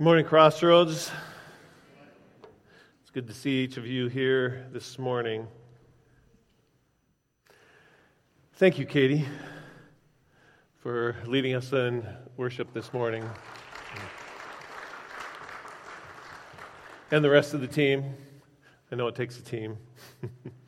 Good morning, Crossroads. It's good to see each of you here this morning. Thank you, Katie, for leading us in worship this morning. And the rest of the team. I know it takes a team.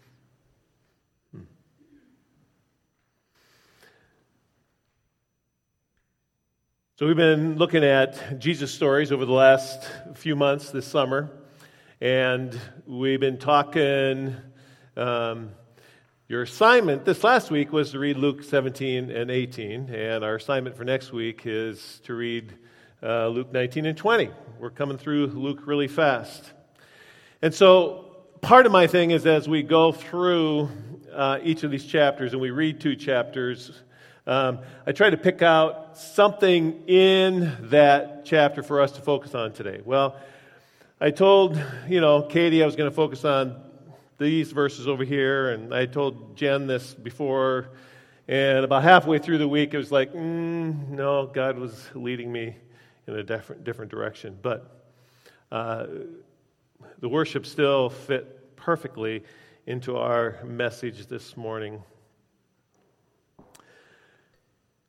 So, we've been looking at Jesus stories over the last few months this summer, and we've been talking. Um, your assignment this last week was to read Luke 17 and 18, and our assignment for next week is to read uh, Luke 19 and 20. We're coming through Luke really fast. And so, part of my thing is as we go through uh, each of these chapters and we read two chapters, um, I tried to pick out something in that chapter for us to focus on today. Well, I told, you know, Katie I was going to focus on these verses over here, and I told Jen this before, and about halfway through the week, it was like, mm, no, God was leading me in a different, different direction. But uh, the worship still fit perfectly into our message this morning.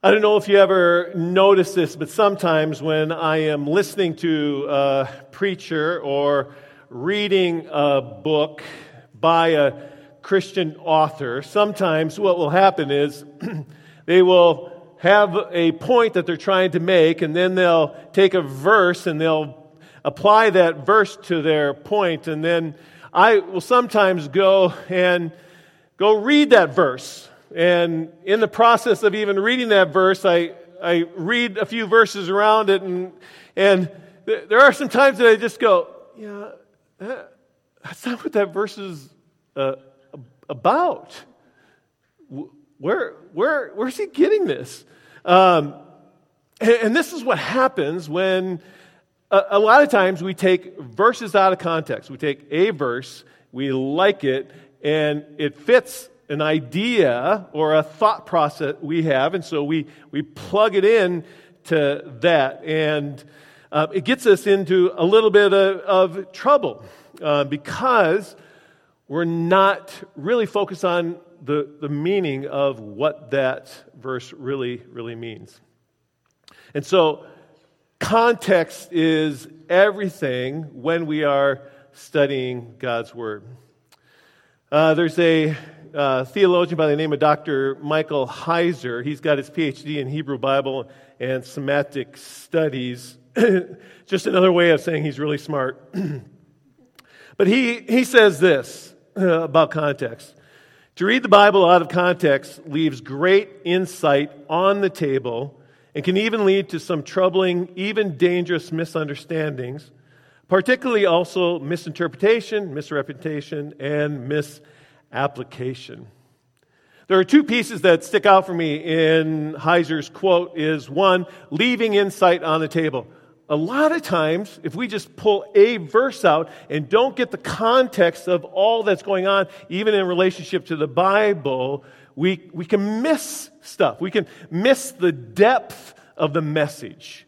I don't know if you ever notice this, but sometimes when I am listening to a preacher or reading a book by a Christian author, sometimes what will happen is they will have a point that they're trying to make, and then they'll take a verse and they'll apply that verse to their point, and then I will sometimes go and go read that verse and in the process of even reading that verse, I, I read a few verses around it, and, and th- there are some times that I just go, yeah, that, that's not what that verse is uh, about. Where, where, where's he getting this? Um, and, and, this is what happens when a, a lot of times we take verses out of context. We take a verse, we like it, and it fits an idea or a thought process we have, and so we, we plug it in to that. And uh, it gets us into a little bit of, of trouble uh, because we're not really focused on the, the meaning of what that verse really, really means. And so, context is everything when we are studying God's Word. Uh, there's a uh, theologian by the name of Dr. Michael Heiser. He's got his PhD in Hebrew Bible and Semitic Studies. Just another way of saying he's really smart. but he, he says this uh, about context. To read the Bible out of context leaves great insight on the table and can even lead to some troubling, even dangerous misunderstandings, particularly also misinterpretation, misrepresentation, and misapprehension application. There are two pieces that stick out for me in Heiser's quote is one, leaving insight on the table. A lot of times, if we just pull a verse out and don't get the context of all that's going on, even in relationship to the Bible, we, we can miss stuff. We can miss the depth of the message.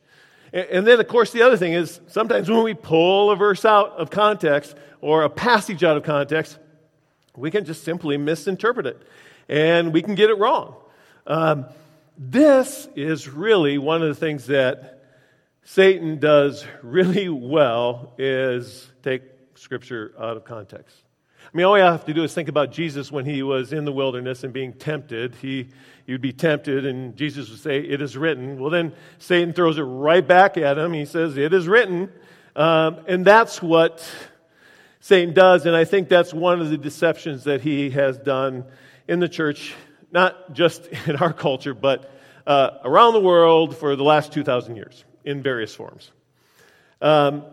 And, and then, of course, the other thing is sometimes when we pull a verse out of context or a passage out of context, we can just simply misinterpret it and we can get it wrong. Um, this is really one of the things that Satan does really well is take scripture out of context. I mean, all you have to do is think about Jesus when he was in the wilderness and being tempted. He, you'd be tempted, and Jesus would say, It is written. Well, then Satan throws it right back at him. He says, It is written. Um, and that's what Satan does, and I think that's one of the deceptions that he has done in the church, not just in our culture, but uh, around the world for the last 2,000 years in various forms. Um,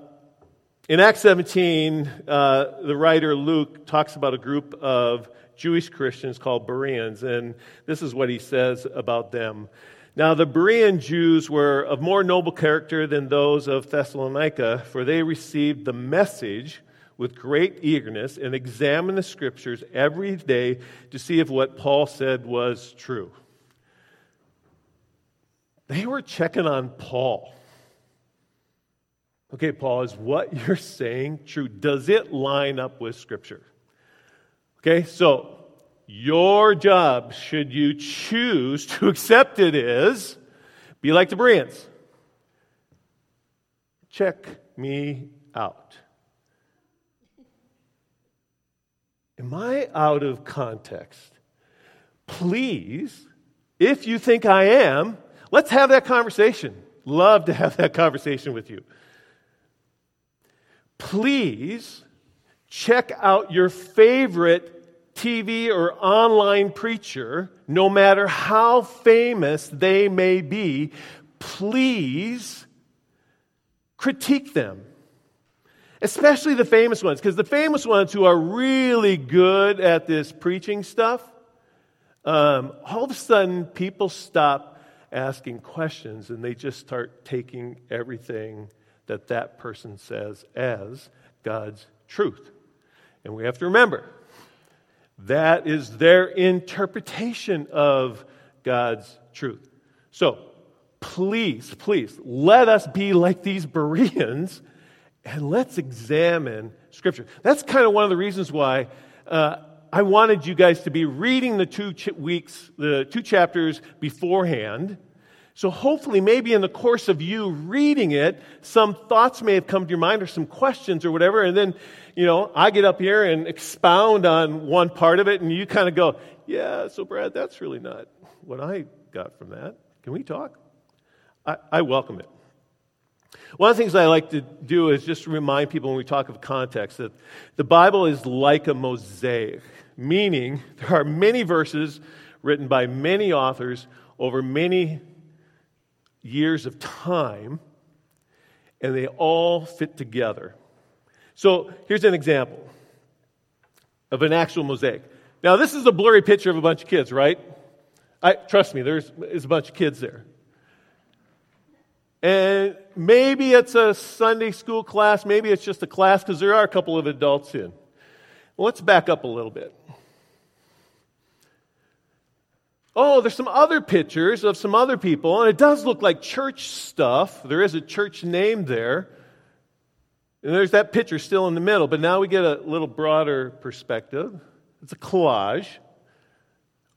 in Acts 17, uh, the writer Luke talks about a group of Jewish Christians called Bereans, and this is what he says about them. Now, the Berean Jews were of more noble character than those of Thessalonica, for they received the message with great eagerness and examine the scriptures every day to see if what Paul said was true. They were checking on Paul. Okay, Paul, is what you're saying true? Does it line up with Scripture? Okay, so your job, should you choose to accept it, is be like the Bereans. Check me out. Am I out of context? Please, if you think I am, let's have that conversation. Love to have that conversation with you. Please check out your favorite TV or online preacher, no matter how famous they may be. Please critique them especially the famous ones, because the famous ones who are really good at this preaching stuff, um, all of a sudden people stop asking questions and they just start taking everything that that person says as God's truth. And we have to remember that is their interpretation of God's truth. So, please, please, let us be like these Bereans and let's examine Scripture. That's kind of one of the reasons why uh, I wanted you guys to be reading the two ch- weeks, the two chapters beforehand. So hopefully, maybe in the course of you reading it, some thoughts may have come to your mind or some questions or whatever. And then, you know, I get up here and expound on one part of it, and you kind of go, yeah, so Brad, that's really not what I got from that. Can we talk? I, I welcome it. One of the things I like to do is just remind people when we talk of context that the Bible is like a mosaic, meaning there are many verses written by many authors over many years of time, and they all fit together. So here's an example of an actual mosaic. Now, this is a blurry picture of a bunch of kids, right? I, trust me, there's, there's a bunch of kids there. And maybe it's a Sunday school class, maybe it's just a class because there are a couple of adults in. Well, let's back up a little bit. Oh, there's some other pictures of some other people, and it does look like church stuff. There is a church name there. And there's that picture still in the middle, but now we get a little broader perspective. It's a collage.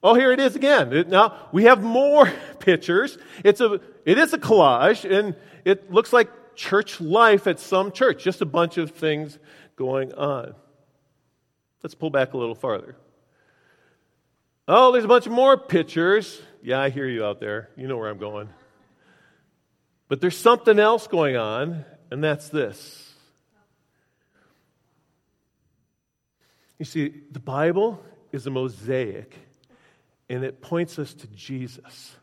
Oh, here it is again. Now we have more pictures. It's a, it is a collage, and it looks like church life at some church, just a bunch of things going on. Let's pull back a little farther. Oh, there's a bunch more pictures. Yeah, I hear you out there. You know where I'm going. But there's something else going on, and that's this. You see, the Bible is a mosaic and it points us to Jesus.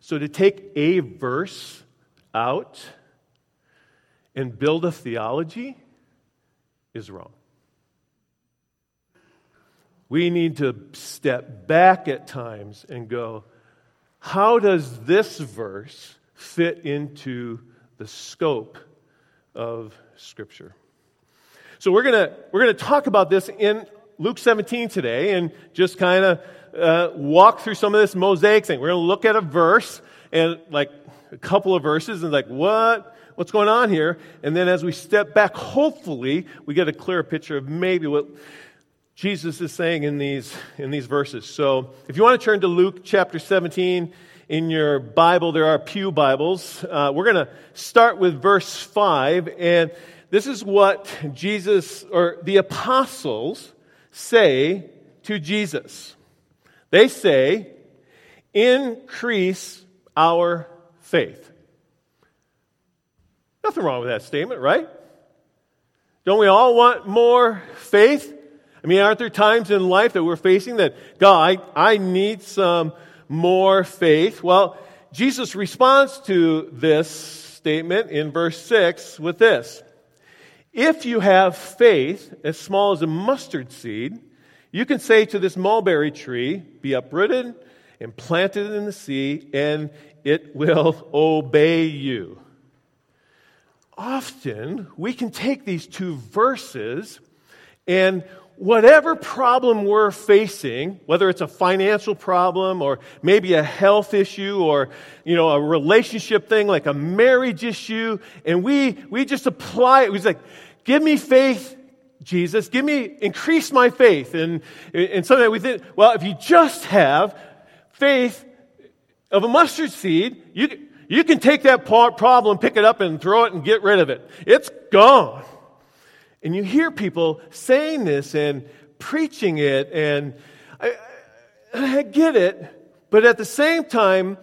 So to take a verse out and build a theology is wrong. We need to step back at times and go, how does this verse fit into the scope of Scripture? So we're going we're going to talk about this in Luke 17 today and just kind of uh, walk through some of this mosaic thing. We're going to look at a verse and like a couple of verses and like, what? What's going on here? And then as we step back, hopefully we get a clearer picture of maybe what Jesus is saying in these, in these verses. So if you want to turn to Luke chapter 17, in your Bible, there are Pew Bibles. Uh, we're going to start with verse 5, and this is what Jesus, or the apostles, say to Jesus? They say, increase our faith. Nothing wrong with that statement, right? Don't we all want more faith? I mean, aren't there times in life that we're facing that, God, I, I need some more faith? Well, Jesus responds to this statement in verse 6 with this if you have faith as small as a mustard seed, you can say to this mulberry tree, Be uprooted and planted in the sea, and it will obey you. Often, we can take these two verses and whatever problem we're facing, whether it's a financial problem or maybe a health issue or, you know, a relationship thing like a marriage issue, and we, we just apply it. We're like, give me faith, Jesus. Give me, increase my faith. And, and sometimes we think, well, if you just have faith of a mustard seed, you, you can take that problem, pick it up, and throw it and get rid of it. It's gone. And you hear people saying this and preaching it, and I, I get it, but at the same time,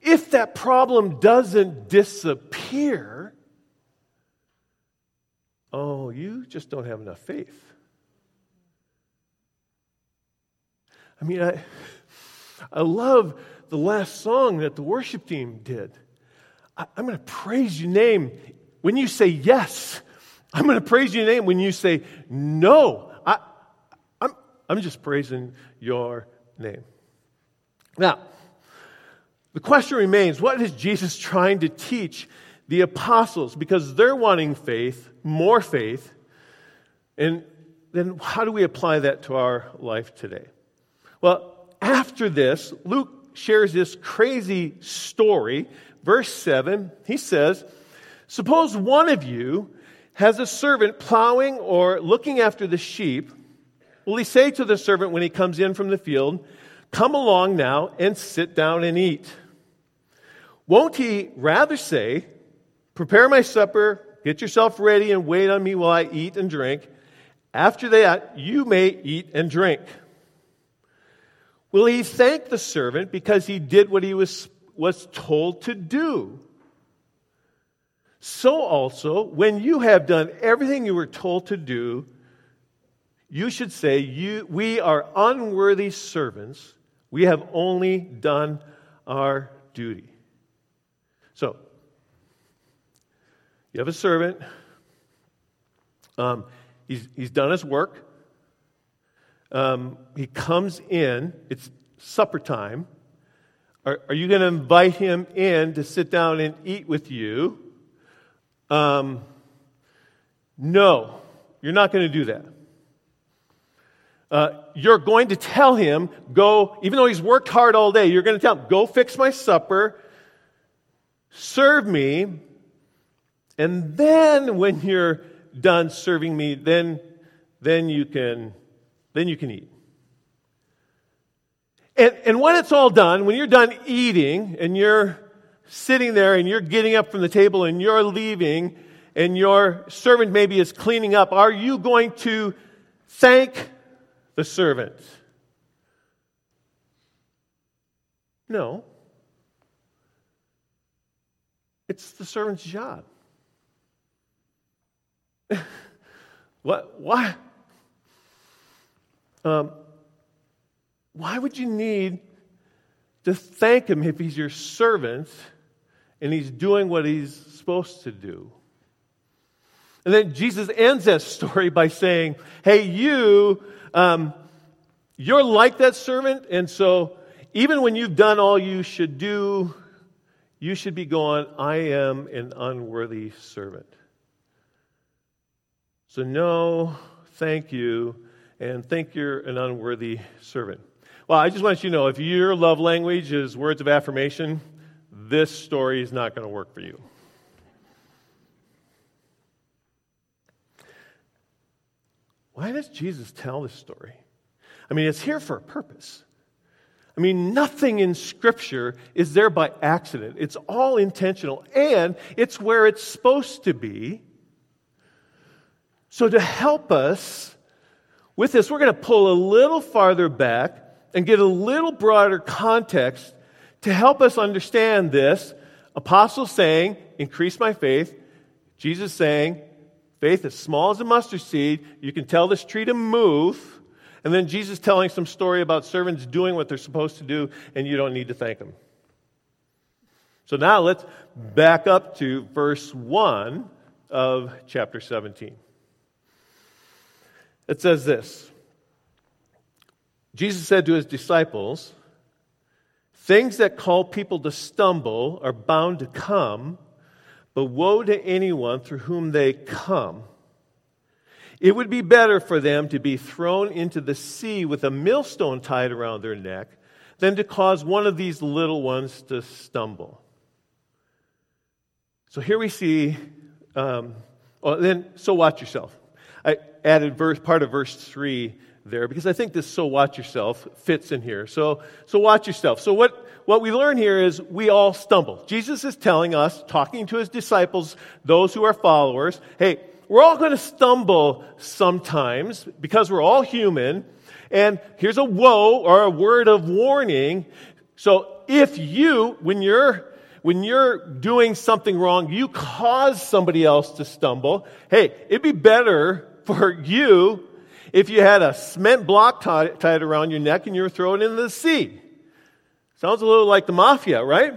if that problem doesn't disappear, oh, you just don't have enough faith. I mean, I, I love the last song that the worship team did. I, am going to praise your name when you say yes. I'm going to praise your name when you say no. I, I'm, I'm just praising your name. Now, the question remains what is Jesus trying to teach the apostles? Because they're wanting faith, more faith. And then how do we apply that to our life today? Well, after this, Luke shares this crazy story verse 7, he says, Suppose one of you has a servant plowing or looking after the sheep. Will he say to the servant when he comes in from the field, Come along now and sit down and eat? Won't he rather say, Prepare my supper, get yourself ready, and wait on me while I eat and drink? After that, you may eat and drink. Will he thank the servant because he did what he was was told to do. So also, when you have done everything you were told to do, you should say, you, We are unworthy servants. We have only done our duty. So, you have a servant. Um, he's, he's done his work. Um, he comes in, it's supper time. Are, are you going to invite him in to sit down and eat with you? Um, no, you're not going to do that. Uh, you're going to tell him, go, even though he's worked hard all day, you're going to tell him, go fix my supper, serve me, and then when you're done serving me, then, then you can, then you can eat. And, and when it's all done, when you're done eating and you're sitting there and you're getting up from the table and you're leaving and your servant maybe is cleaning up, are you going to thank the servant? No. It's the servant's job. what? Why? Um, why would you need to thank him if he's your servant and he's doing what he's supposed to do? And then Jesus ends that story by saying, Hey, you, um, you're like that servant, and so even when you've done all you should do, you should be going, I am an unworthy servant. So, no, thank you, and think you're an unworthy servant. Well, I just want you to know if your love language is words of affirmation, this story is not going to work for you. Why does Jesus tell this story? I mean, it's here for a purpose. I mean, nothing in Scripture is there by accident. It's all intentional, and it's where it's supposed to be. So, to help us with this, we're going to pull a little farther back and get a little broader context to help us understand this. Apostle saying, increase my faith. Jesus saying, faith as small as a mustard seed. You can tell this tree to move. And then Jesus telling some story about servants doing what they're supposed to do, and you don't need to thank them. So now let's back up to verse 1 of chapter 17. It says this Jesus said to his disciples, Things that call people to stumble are bound to come, but woe to anyone through whom they come. It would be better for them to be thrown into the sea with a millstone tied around their neck than to cause one of these little ones to stumble. So here we see, um, well, then, so watch yourself. Added verse, part of verse 3 there because I think this so watch yourself fits in here. So, so watch yourself. So what, what we learn here is we all stumble. Jesus is telling us, talking to his disciples, those who are followers, hey, we're all going to stumble sometimes because we're all human. And here's a woe or a word of warning. So if you, when you're when you're doing something wrong, you cause somebody else to stumble. Hey, it'd be better for you if you had a cement block tied, tied around your neck and you were thrown into the sea. Sounds a little like the mafia, right?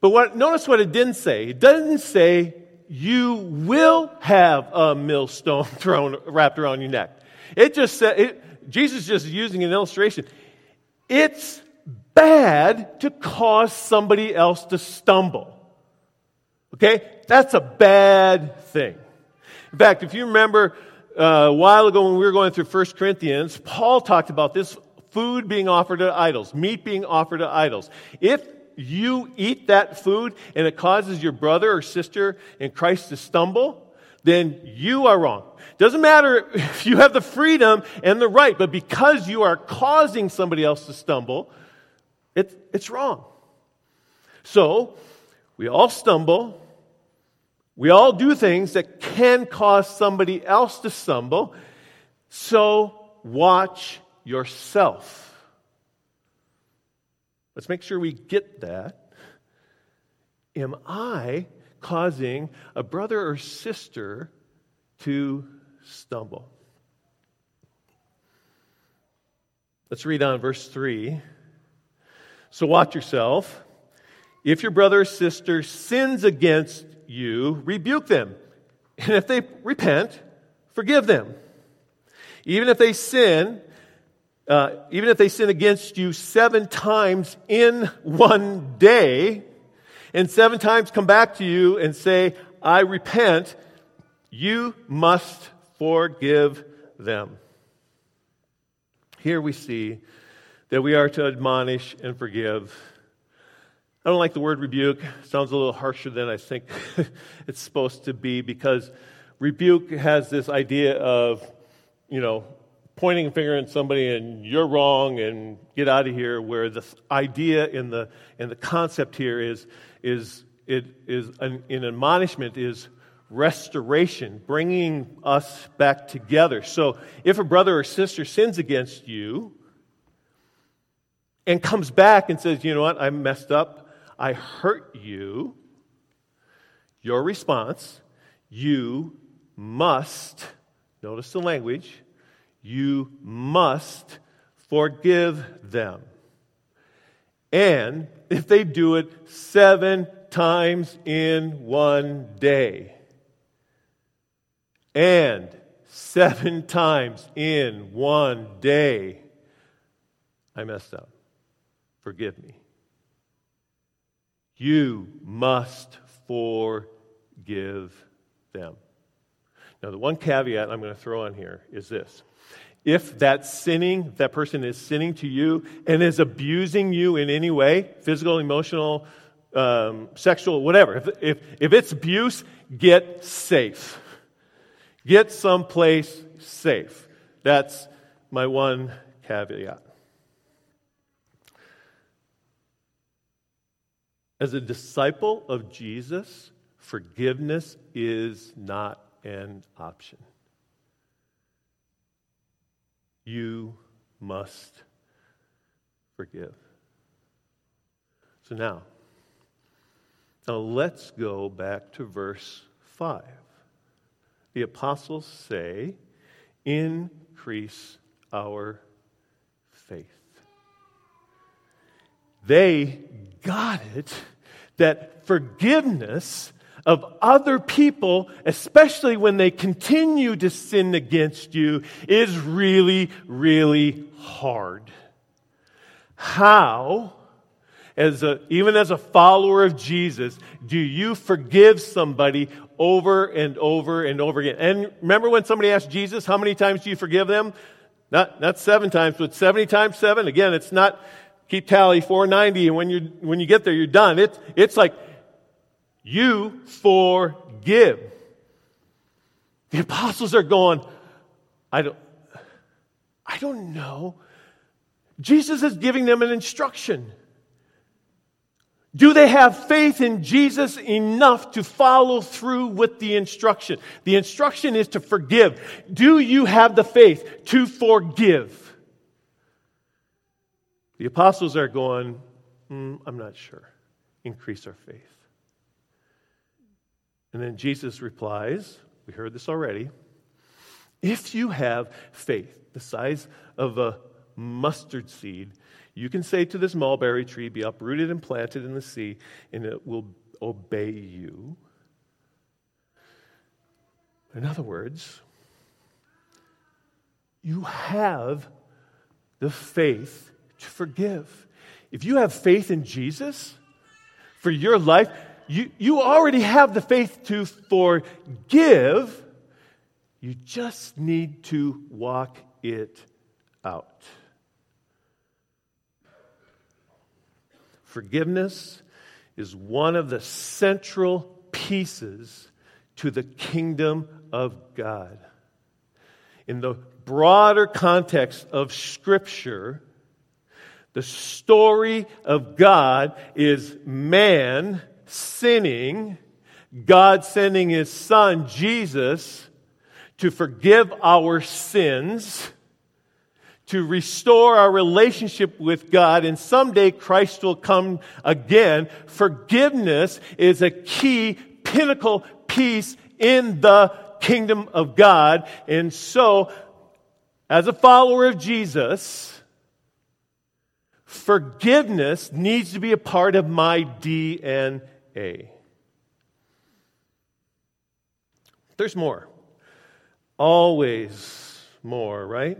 But what, notice what it didn't say. It doesn't say you will have a millstone thrown wrapped around your neck. It just said it, Jesus just using an illustration. It's bad to cause somebody else to stumble. Okay? That's a bad thing. In fact, if you remember uh, a while ago when we were going through 1 Corinthians, Paul talked about this food being offered to idols, meat being offered to idols. If you eat that food and it causes your brother or sister in Christ to stumble, then you are wrong. Doesn't matter if you have the freedom and the right, but because you are causing somebody else to stumble, it, it's wrong. So, we all stumble. We all do things that can cause somebody else to stumble. So, watch yourself. Let's make sure we get that. Am I causing a brother or sister to stumble? Let's read on verse 3. So watch yourself. If your brother or sister sins against you, rebuke them. And if they repent, forgive them. Even if they sin, uh, even if they sin against you seven times in one day, and seven times come back to you and say, I repent, you must forgive them. Here we see that we are to admonish and forgive. I don't like the word rebuke. It sounds a little harsher than I think it's supposed to be because rebuke has this idea of, you know, pointing a finger at somebody and you're wrong and get out of here, where the idea in the, in the concept here is, is, it is an, in admonishment is restoration, bringing us back together. So if a brother or sister sins against you, and comes back and says, You know what? I messed up. I hurt you. Your response, you must, notice the language, you must forgive them. And if they do it seven times in one day, and seven times in one day, I messed up. Forgive me. You must forgive them. Now, the one caveat I'm going to throw on here is this. If that sinning, that person is sinning to you and is abusing you in any way, physical, emotional, um, sexual, whatever, if, if, if it's abuse, get safe. Get someplace safe. That's my one caveat. As a disciple of Jesus, forgiveness is not an option. You must forgive. So now, now let's go back to verse 5. The apostles say, increase our faith. They got it that forgiveness of other people, especially when they continue to sin against you, is really, really hard. How? As a, even as a follower of Jesus, do you forgive somebody over and over and over again? And remember when somebody asked Jesus, how many times do you forgive them? Not, not seven times, but 70 times seven. Again, it's not keep tally 490 and when you, when you get there, you're done. It's, it's like you forgive. The apostles are going, I don't, I don't know. Jesus is giving them an instruction. Do they have faith in Jesus enough to follow through with the instruction? The instruction is to forgive. Do you have the faith to forgive? The apostles are going, mm, I'm not sure. Increase our faith. And then Jesus replies, we heard this already. If you have faith the size of a mustard seed, you can say to this mulberry tree, Be uprooted and planted in the sea, and it will obey you. In other words, you have the faith to forgive. If you have faith in Jesus for your life, you, you already have the faith to forgive. You just need to walk it out. Forgiveness is one of the central pieces to the kingdom of God. In the broader context of Scripture, the story of God is man sinning, God sending his son, Jesus, to forgive our sins to restore our relationship with God, and someday Christ will come again. Forgiveness is a key pinnacle piece in the kingdom of God. And so, as a follower of Jesus, forgiveness needs to be a part of my DNA. There's more. Always more, right?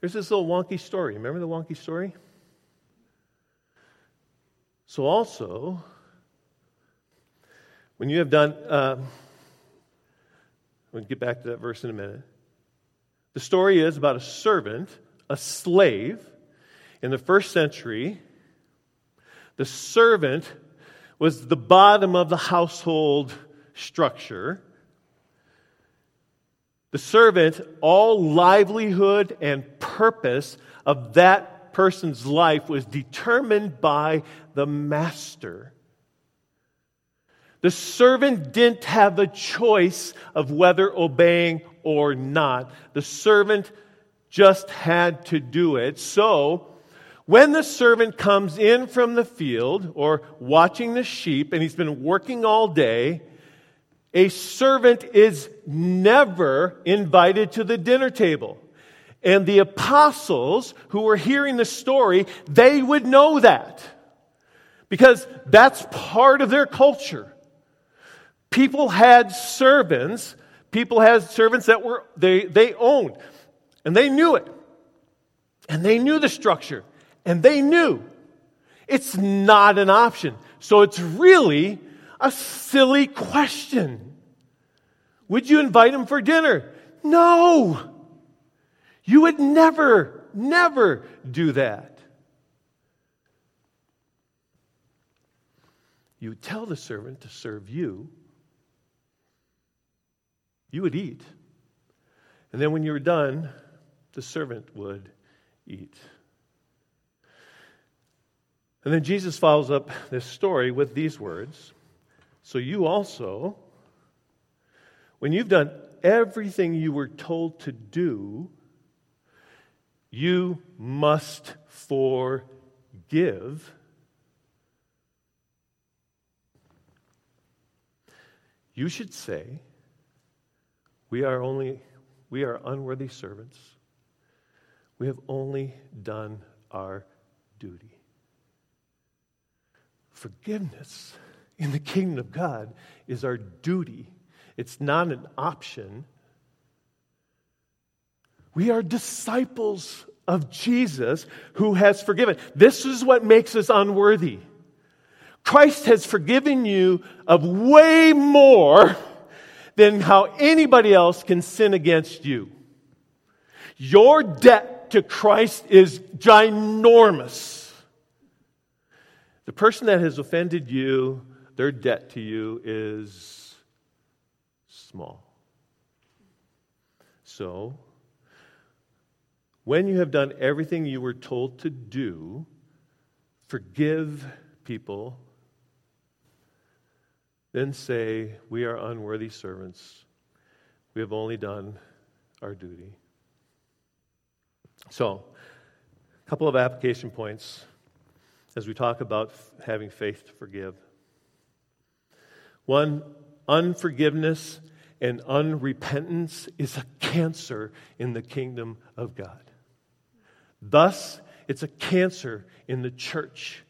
There's this little wonky story. Remember the wonky story? So, also, when you have done, uh, we'll get back to that verse in a minute. The story is about a servant, a slave. In the first century, the servant was the bottom of the household structure. The servant, all livelihood and purpose of that person's life was determined by the master. The servant didn't have a choice of whether obeying or not. The servant just had to do it. So, when the servant comes in from the field or watching the sheep and he's been working all day, a servant is never invited to the dinner table. And the apostles who were hearing the story, they would know that. Because that's part of their culture. People had servants, people had servants that were they, they owned. And they knew it. And they knew the structure. And they knew it's not an option. So it's really a silly question. Would you invite him for dinner? No. You would never, never do that. You would tell the servant to serve you. You would eat. And then when you were done, the servant would eat. And then Jesus follows up this story with these words So you also when you've done everything you were told to do, you must forgive. You should say, We are only, we are unworthy servants. We have only done our duty. Forgiveness in the kingdom of God is our duty it's not an option. We are disciples of Jesus who has forgiven. This is what makes us unworthy. Christ has forgiven you of way more than how anybody else can sin against you. Your debt to Christ is ginormous. The person that has offended you, their debt to you is small. So, when you have done everything you were told to do, forgive people, then say, We are unworthy servants. We have only done our duty. So, a couple of application points as we talk about having faith to forgive. One, unforgiveness and unrepentance is a cancer in the kingdom of God. Thus, it's a cancer in the church.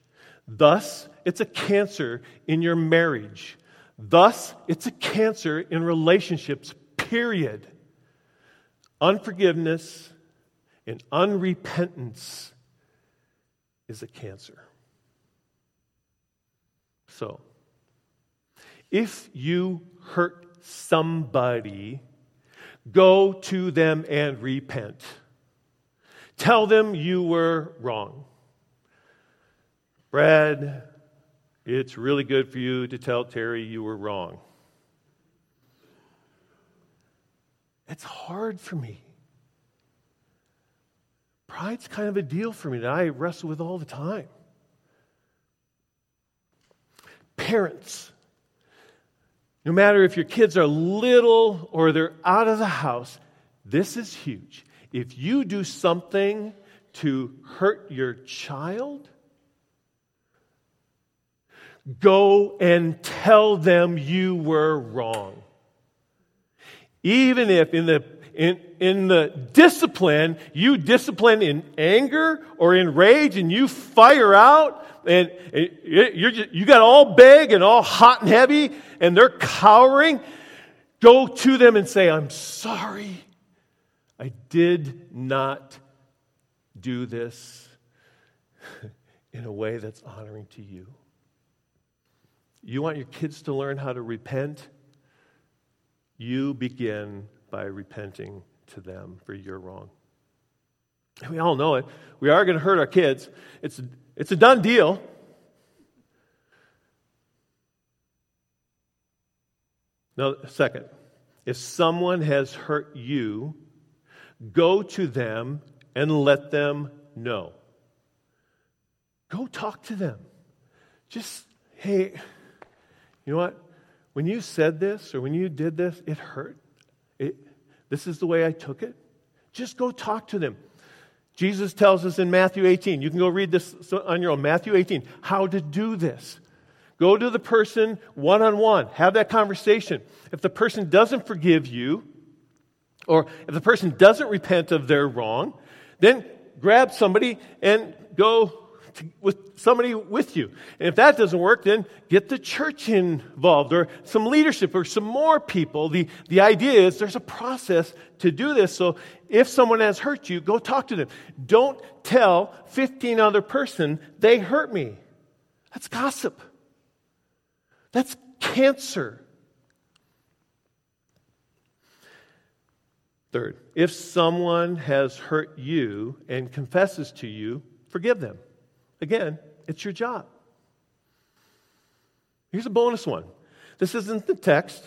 Thus, it's a cancer in your marriage. Thus, it's a cancer in relationships, period. Unforgiveness and unrepentance is a cancer. So, if you hurt somebody, go to them and repent. Tell them you were wrong. Brad, it's really good for you to tell Terry you were wrong. It's hard for me. Pride's kind of a deal for me that I wrestle with all the time. Parents, no matter if your kids are little or they're out of the house, this is huge. If you do something to hurt your child, go and tell them you were wrong. Even if in the in, in the discipline, you discipline in anger or in rage and you fire out and just, you got all big and all hot and heavy and they're cowering, go to them and say, I'm sorry. I did not do this in a way that's honoring to you. You want your kids to learn how to repent? You begin by repenting to them for your wrong. We all know it. We are going to hurt our kids. It's, it's a done deal. Now, second, if someone has hurt you, go to them and let them know. Go talk to them. Just, hey, you know what? When you said this or when you did this, it hurt. This is the way I took it. Just go talk to them. Jesus tells us in Matthew 18, you can go read this on your own, Matthew 18, how to do this. Go to the person one on one, have that conversation. If the person doesn't forgive you, or if the person doesn't repent of their wrong, then grab somebody and go to, with somebody with you. And if that doesn't work, then get the church involved or some leadership or some more people. The, the idea is there's a process to do this. So if someone has hurt you, go talk to them. Don't tell 15 other person they hurt me. That's gossip. That's cancer. Third, if someone has hurt you and confesses to you, forgive them. Again, it's your job. Here's a bonus one. This isn't the text,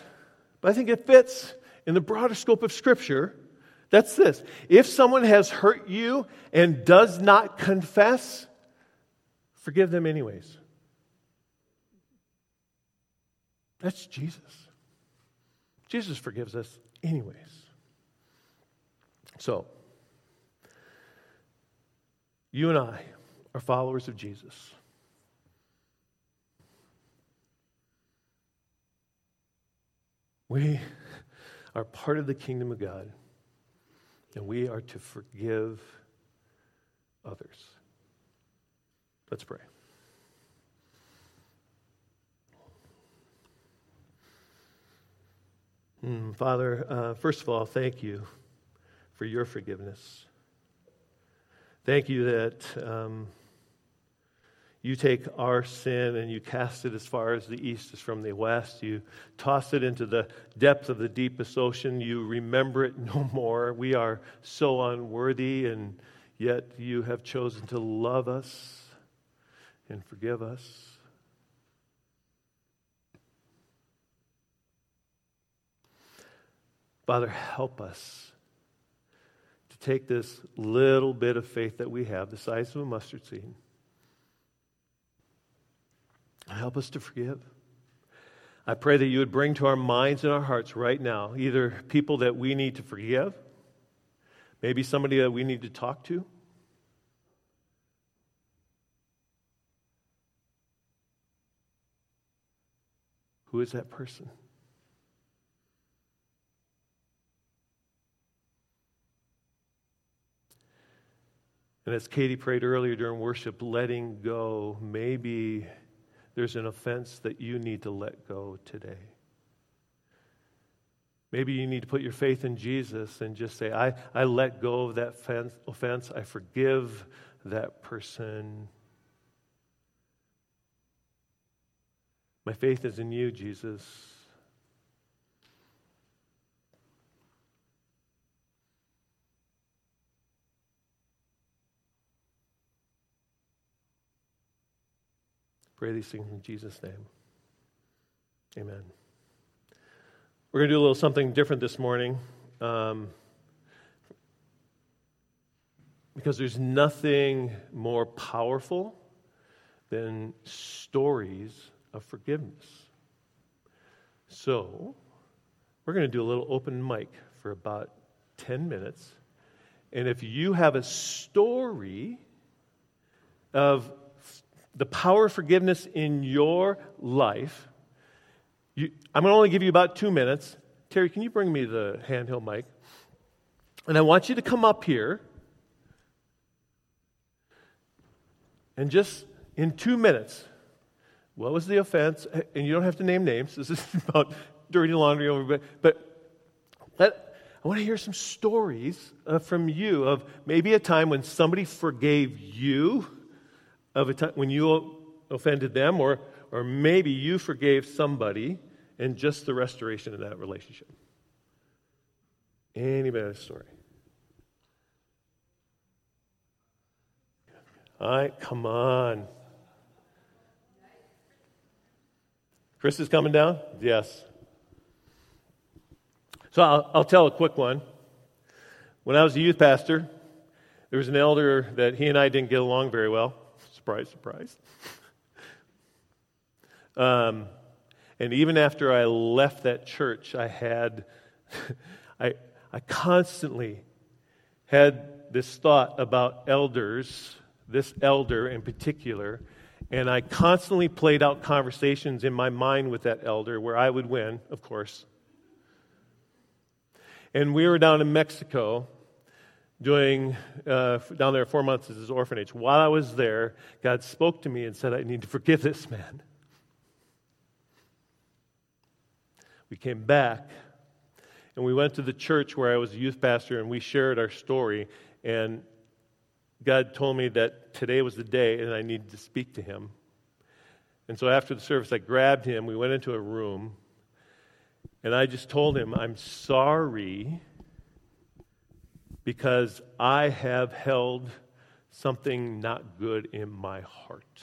but I think it fits in the broader scope of Scripture. That's this. If someone has hurt you and does not confess, forgive them anyways. That's Jesus. Jesus forgives us anyways. So, you and I are followers of Jesus. We are part of the kingdom of God, and we are to forgive others. Let's pray. Mm, Father, uh, first of all, thank you for your forgiveness. Thank you that um, you take our sin and you cast it as far as the east is from the west. You toss it into the depth of the deepest ocean. You remember it no more. We are so unworthy, and yet you have chosen to love us and forgive us. Father, help us to take this little bit of faith that we have, the size of a mustard seed, help us to forgive. I pray that you would bring to our minds and our hearts right now either people that we need to forgive, maybe somebody that we need to talk to. Who is that person? And as Katie prayed earlier during worship, letting go, maybe there's an offense that you need to let go today. Maybe you need to put your faith in Jesus and just say, I, I let go of that offense. I forgive that person. My faith is in you, Jesus. Pray these things in Jesus' name. Amen. We're going to do a little something different this morning um, because there's nothing more powerful than stories of forgiveness. So, we're going to do a little open mic for about 10 minutes. And if you have a story of the power of forgiveness in your life, you, I'm going to only give you about two minutes. Terry, can you bring me the handheld mic? And I want you to come up here and just in two minutes, what was the offense? And you don't have to name names. This is about dirty laundry over, but let, I want to hear some stories uh, from you of maybe a time when somebody forgave you of a time when you offended them, or, or maybe you forgave somebody and just the restoration of that relationship. Anybody have a story? All right, come on. Chris is coming down? Yes. So I'll, I'll tell a quick one. When I was a youth pastor, there was an elder that he and I didn't get along very well. Surprise, surprise. um, and even after I left that church, I had, I, I constantly had this thought about elders, this elder in particular, and I constantly played out conversations in my mind with that elder where I would win, of course. And we were down in Mexico, doing uh, down there four months as his orphanage. While I was there, God spoke to me and said, I need to forgive this man. We came back and we went to the church where I was a youth pastor and we shared our story. And God told me that today was the day and I needed to speak to him. And so after the service, I grabbed him. We went into a room and I just told him, I'm sorry because I have held something not good in my heart.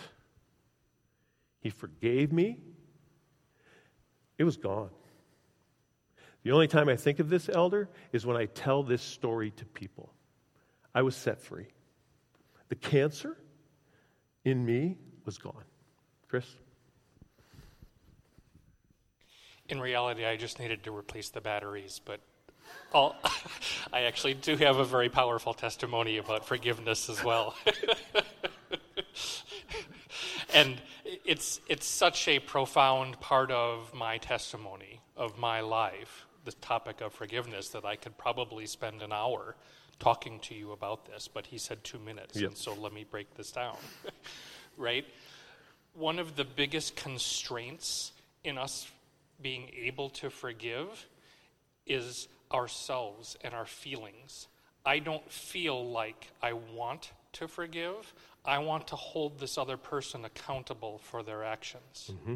He forgave me, it was gone. The only time I think of this elder is when I tell this story to people. I was set free. The cancer in me was gone. Chris? In reality, I just needed to replace the batteries, but I'll, I actually do have a very powerful testimony about forgiveness as well. and it's, it's such a profound part of my testimony, of my life, the topic of forgiveness, that I could probably spend an hour talking to you about this. But he said two minutes, yep. and so let me break this down. right? One of the biggest constraints in us being able to forgive is ourselves and our feelings. I don't feel like I want to forgive. I want to hold this other person accountable for their actions. Mm-hmm.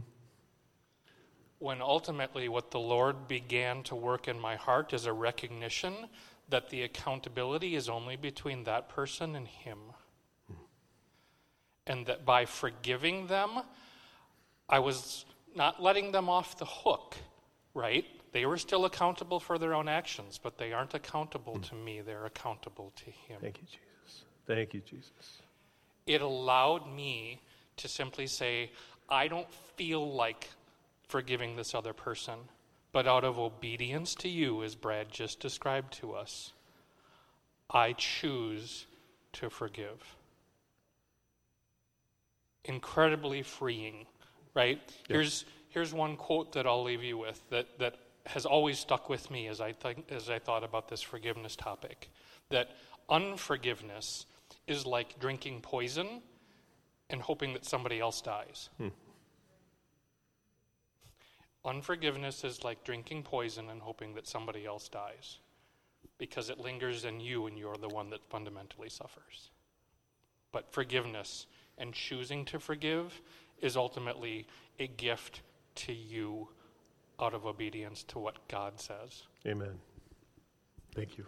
When ultimately, what the Lord began to work in my heart is a recognition that the accountability is only between that person and Him. Mm-hmm. And that by forgiving them, I was not letting them off the hook, right? They were still accountable for their own actions, but they aren't accountable mm. to me. They're accountable to Him. Thank you, Jesus. Thank you, Jesus it allowed me to simply say, I don't feel like forgiving this other person, but out of obedience to you, as Brad just described to us, I choose to forgive. Incredibly freeing, right? Here's, here's one quote that I'll leave you with that, that has always stuck with me as I, think, as I thought about this forgiveness topic that unforgiveness is like drinking poison and hoping that somebody else dies. Hmm. Unforgiveness is like drinking poison and hoping that somebody else dies because it lingers in you and you're the one that fundamentally suffers. But forgiveness and choosing to forgive is ultimately a gift to you out of obedience to what God says. Amen. Thank you.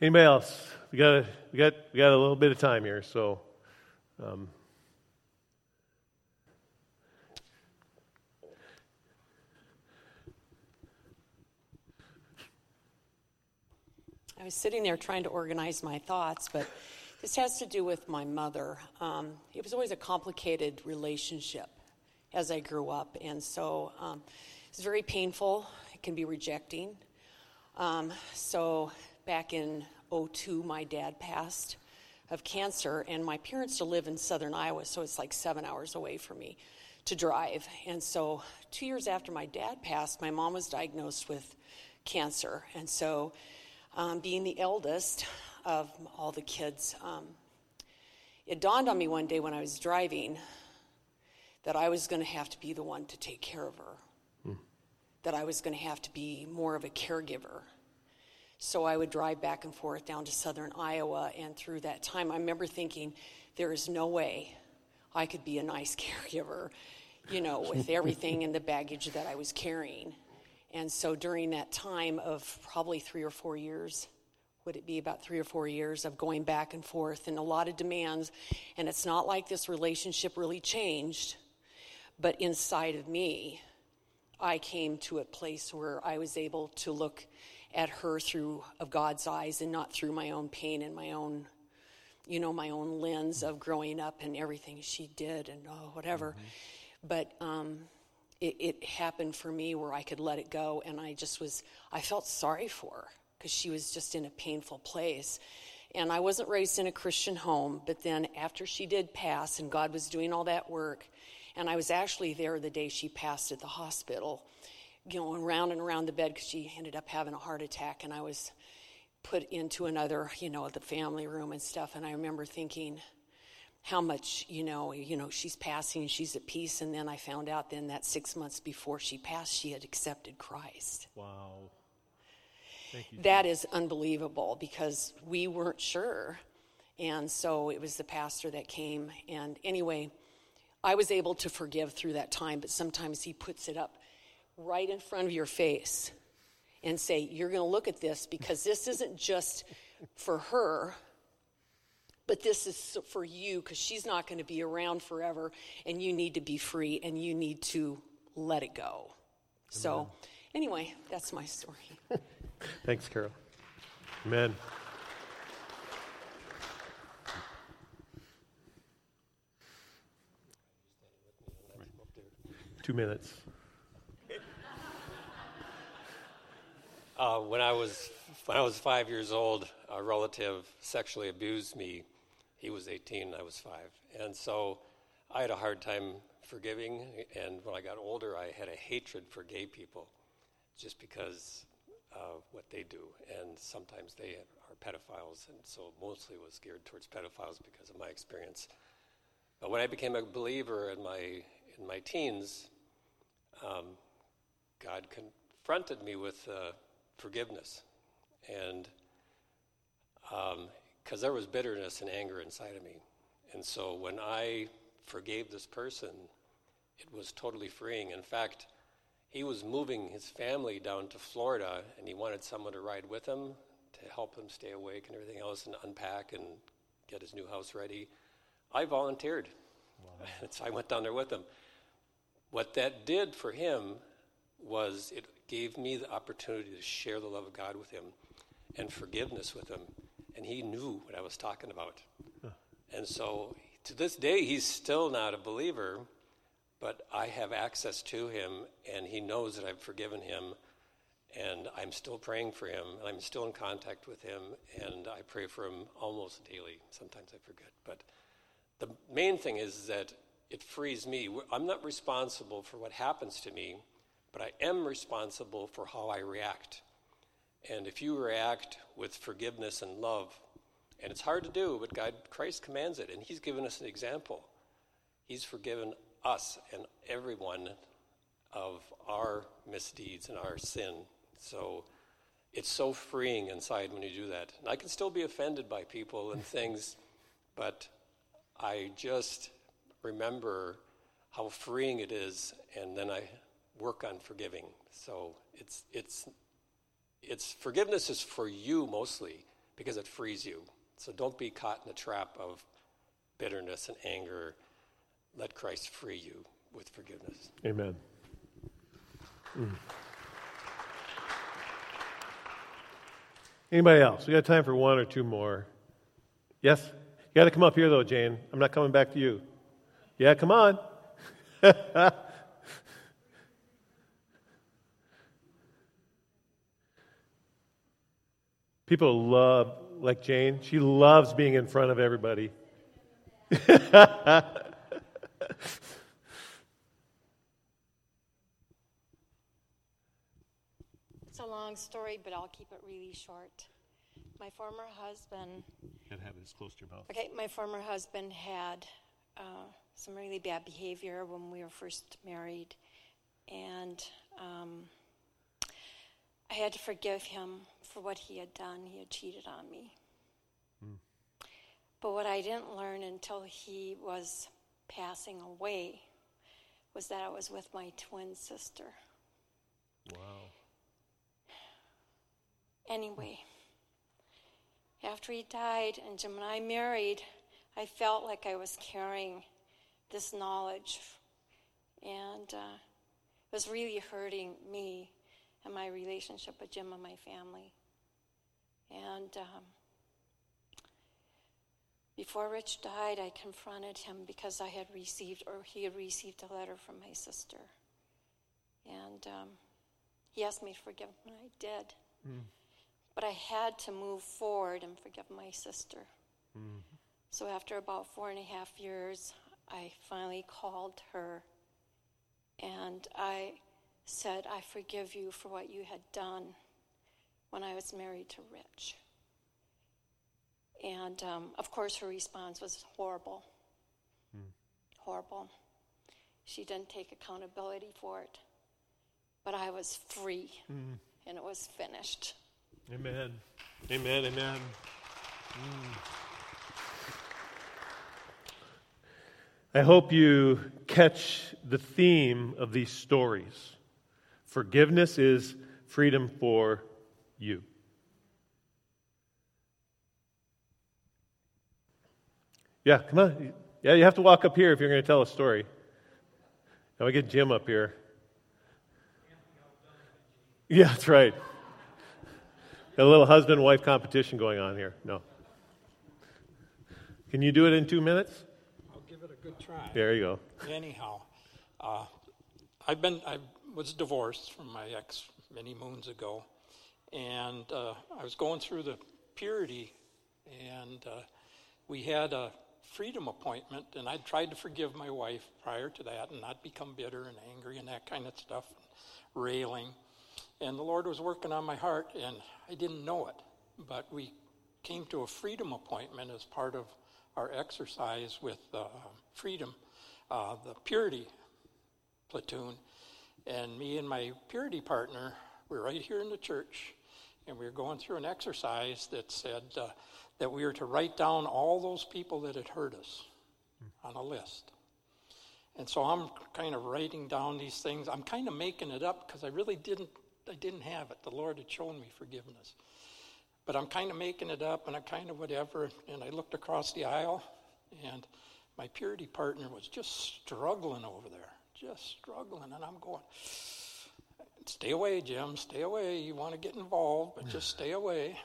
Anybody else? We got a, we got we got a little bit of time here, so. Um, I was sitting there trying to organize my thoughts, but this has to do with my mother. Um, it was always a complicated relationship as I grew up, and so um, it's very painful. It can be rejecting. Um, so back in 02, my dad passed of cancer, and my parents still live in southern Iowa, so it's like seven hours away from me to drive. And so, two years after my dad passed, my mom was diagnosed with cancer. And so, um, being the eldest of all the kids, um, it dawned on me one day when I was driving that I was going to have to be the one to take care of her, hmm. that I was going to have to be more of a caregiver so I would drive back and forth down to southern Iowa. And through that time, I remember thinking, there is no way I could be a nice caregiver, you know, with everything in the baggage that I was carrying. And so during that time of probably three or four years, would it be about three or four years of going back and forth and a lot of demands? And it's not like this relationship really changed, but inside of me, I came to a place where I was able to look at her through of God's eyes and not through my own pain and my own you know my own lens of growing up and everything she did and oh, whatever mm-hmm. but um, it, it, happened for me where i could let it go and i just was i felt sorry for her because she was just in a painful place and i wasn't raised in a christian home but then after she did pass and god was doing all that work and i was actually there the day she passed at the hospital going round and around the bed because she ended up having a heart attack, and I was put into another, you know, the family room and stuff. And I remember thinking how much, you know, you know, she's passing, she's at peace. And then I found out then that six months before she passed, she had accepted Christ. Wow. You, that is unbelievable because we weren't sure. And so it was the pastor that came. And anyway, I was able to forgive through that time, but sometimes he puts it up right in front of your face and say, You're going to look at this because this isn't just for her, but this is for you because she's not going to be around forever and you need to be free and you need to let it go. Amen. So, anyway, that's my story. Thanks, Carol. Amen. Two minutes. Uh, when I was when I was five years old, a relative sexually abused me. He was 18, I was five, and so I had a hard time forgiving. And when I got older, I had a hatred for gay people, just because of what they do. And sometimes they are pedophiles, and so mostly was geared towards pedophiles because of my experience. But when I became a believer in my in my teens, um, God confronted me with uh, forgiveness. And because um, there was bitterness and anger inside of me. And so when I forgave this person, it was totally freeing. In fact, he was moving his family down to Florida and he wanted someone to ride with him to help him stay awake and everything else and unpack and get his new house ready. I volunteered. Wow. so I went down there with him. What that did for him was it gave me the opportunity to share the love of God with him and forgiveness with him. And he knew what I was talking about. Huh. And so to this day, he's still not a believer, but I have access to him, and he knows that I've forgiven him. And I'm still praying for him, and I'm still in contact with him, and I pray for him almost daily. Sometimes I forget. But the main thing is that it frees me. I'm not responsible for what happens to me, but I am responsible for how I react. And if you react with forgiveness and love, and it's hard to do, but God, Christ commands it, and He's given us an example. He's forgiven us and everyone of our misdeeds and our sin. So it's so freeing inside when you do that. And I can still be offended by people and things, but I just remember how freeing it is, and then I work on forgiving. So it's it's it's forgiveness is for you mostly because it frees you. So don't be caught in the trap of bitterness and anger. Let Christ free you with forgiveness. Amen. Mm. Anybody else? We got time for one or two more. Yes? You got to come up here, though, Jane. I'm not coming back to you. Yeah, come on. People love, like Jane, she loves being in front of everybody. it's a long story, but I'll keep it really short. My former husband. It as close to your mouth. Okay, my former husband had uh, some really bad behavior when we were first married, and um, I had to forgive him for what he had done. He had cheated on me. Mm. But what I didn't learn until he was passing away was that I was with my twin sister. Wow. Anyway, after he died and Jim and I married, I felt like I was carrying this knowledge, and uh, it was really hurting me and my relationship with Jim and my family. And um, before Rich died, I confronted him because I had received, or he had received a letter from my sister. And um, he asked me to forgive him, and I did. Mm. But I had to move forward and forgive my sister. Mm. So after about four and a half years, I finally called her and I said, I forgive you for what you had done when I was married to Rich. And um, of course, her response was horrible. Hmm. Horrible. She didn't take accountability for it. But I was free, hmm. and it was finished. Amen. Amen. Amen. Mm. I hope you catch the theme of these stories. Forgiveness is freedom for you. Yeah, come on. Yeah, you have to walk up here if you're going to tell a story. Now we get Jim up here. Yeah, that's right. Got a little husband wife competition going on here. No. Can you do it in two minutes? I'll give it a good try. There you go. Anyhow, uh, I've been I've was divorced from my ex many moons ago, and uh, I was going through the purity, and uh, we had a freedom appointment, and I'd tried to forgive my wife prior to that and not become bitter and angry and that kind of stuff, and railing. And the Lord was working on my heart, and I didn't know it. But we came to a freedom appointment as part of our exercise with uh, freedom, uh, the purity platoon. And me and my purity partner were right here in the church, and we were going through an exercise that said uh, that we were to write down all those people that had hurt us on a list. And so I'm kind of writing down these things. I'm kind of making it up because I really didn't I didn't have it. The Lord had shown me forgiveness. But I'm kind of making it up and I'm kind of whatever. And I looked across the aisle and my purity partner was just struggling over there, just struggling. And I'm going, stay away, Jim, stay away. You want to get involved, but just stay away.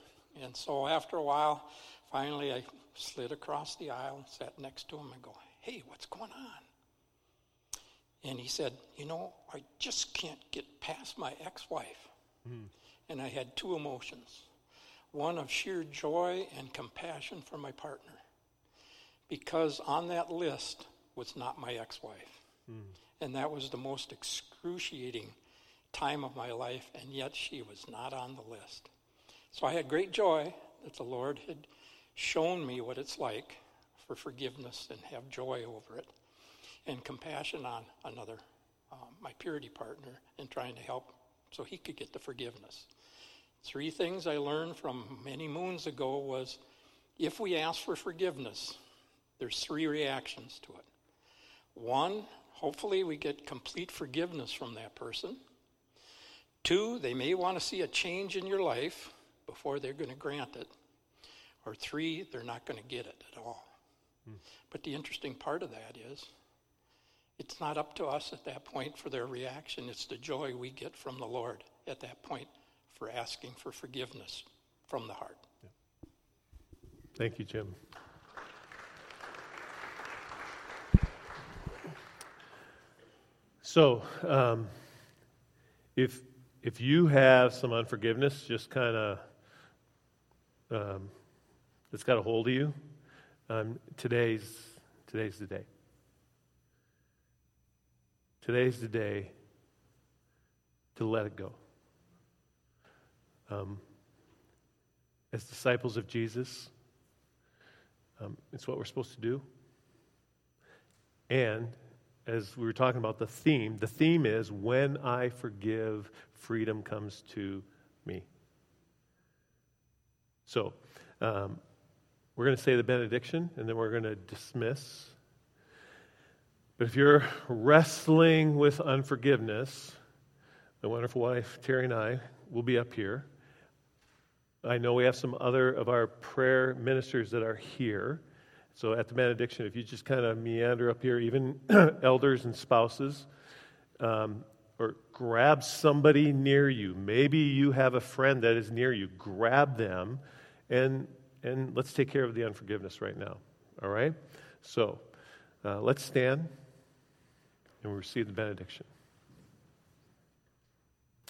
And so after a while, finally I slid across the aisle and sat next to him and go, hey, what's going on? And he said, You know, I just can't get past my ex wife. Mm. And I had two emotions one of sheer joy and compassion for my partner, because on that list was not my ex wife. Mm. And that was the most excruciating time of my life, and yet she was not on the list. So I had great joy that the Lord had shown me what it's like for forgiveness and have joy over it and compassion on another, um, my purity partner, in trying to help so he could get the forgiveness. Three things I learned from many moons ago was if we ask for forgiveness, there's three reactions to it. One, hopefully we get complete forgiveness from that person. Two, they may want to see a change in your life before they're going to grant it. Or three, they're not going to get it at all. Hmm. But the interesting part of that is it's not up to us at that point for their reaction. It's the joy we get from the Lord at that point for asking for forgiveness from the heart. Yeah. Thank you, Jim. So, um, if if you have some unforgiveness, just kind of um, that's got a hold of you, um, today's today's the day. Today's the day to let it go. Um, as disciples of Jesus, um, it's what we're supposed to do. And as we were talking about the theme, the theme is when I forgive, freedom comes to me. So, um, we're going to say the benediction and then we're going to dismiss. But if you're wrestling with unforgiveness, my wonderful wife, Terry, and I will be up here. I know we have some other of our prayer ministers that are here. So at the benediction, if you just kind of meander up here, even elders and spouses, um, or grab somebody near you. Maybe you have a friend that is near you. Grab them and, and let's take care of the unforgiveness right now. All right? So uh, let's stand and we receive the benediction.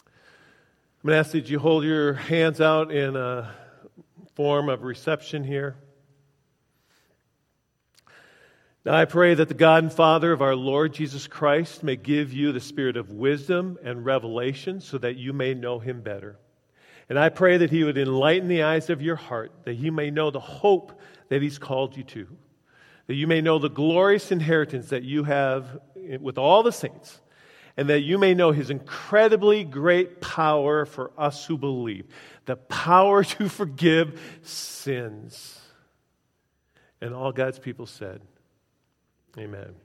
I'm going to ask that you hold your hands out in a form of reception here. Now, I pray that the God and Father of our Lord Jesus Christ may give you the spirit of wisdom and revelation so that you may know him better. And I pray that he would enlighten the eyes of your heart, that you may know the hope that he's called you to, that you may know the glorious inheritance that you have with all the saints, and that you may know his incredibly great power for us who believe the power to forgive sins. And all God's people said, Amen.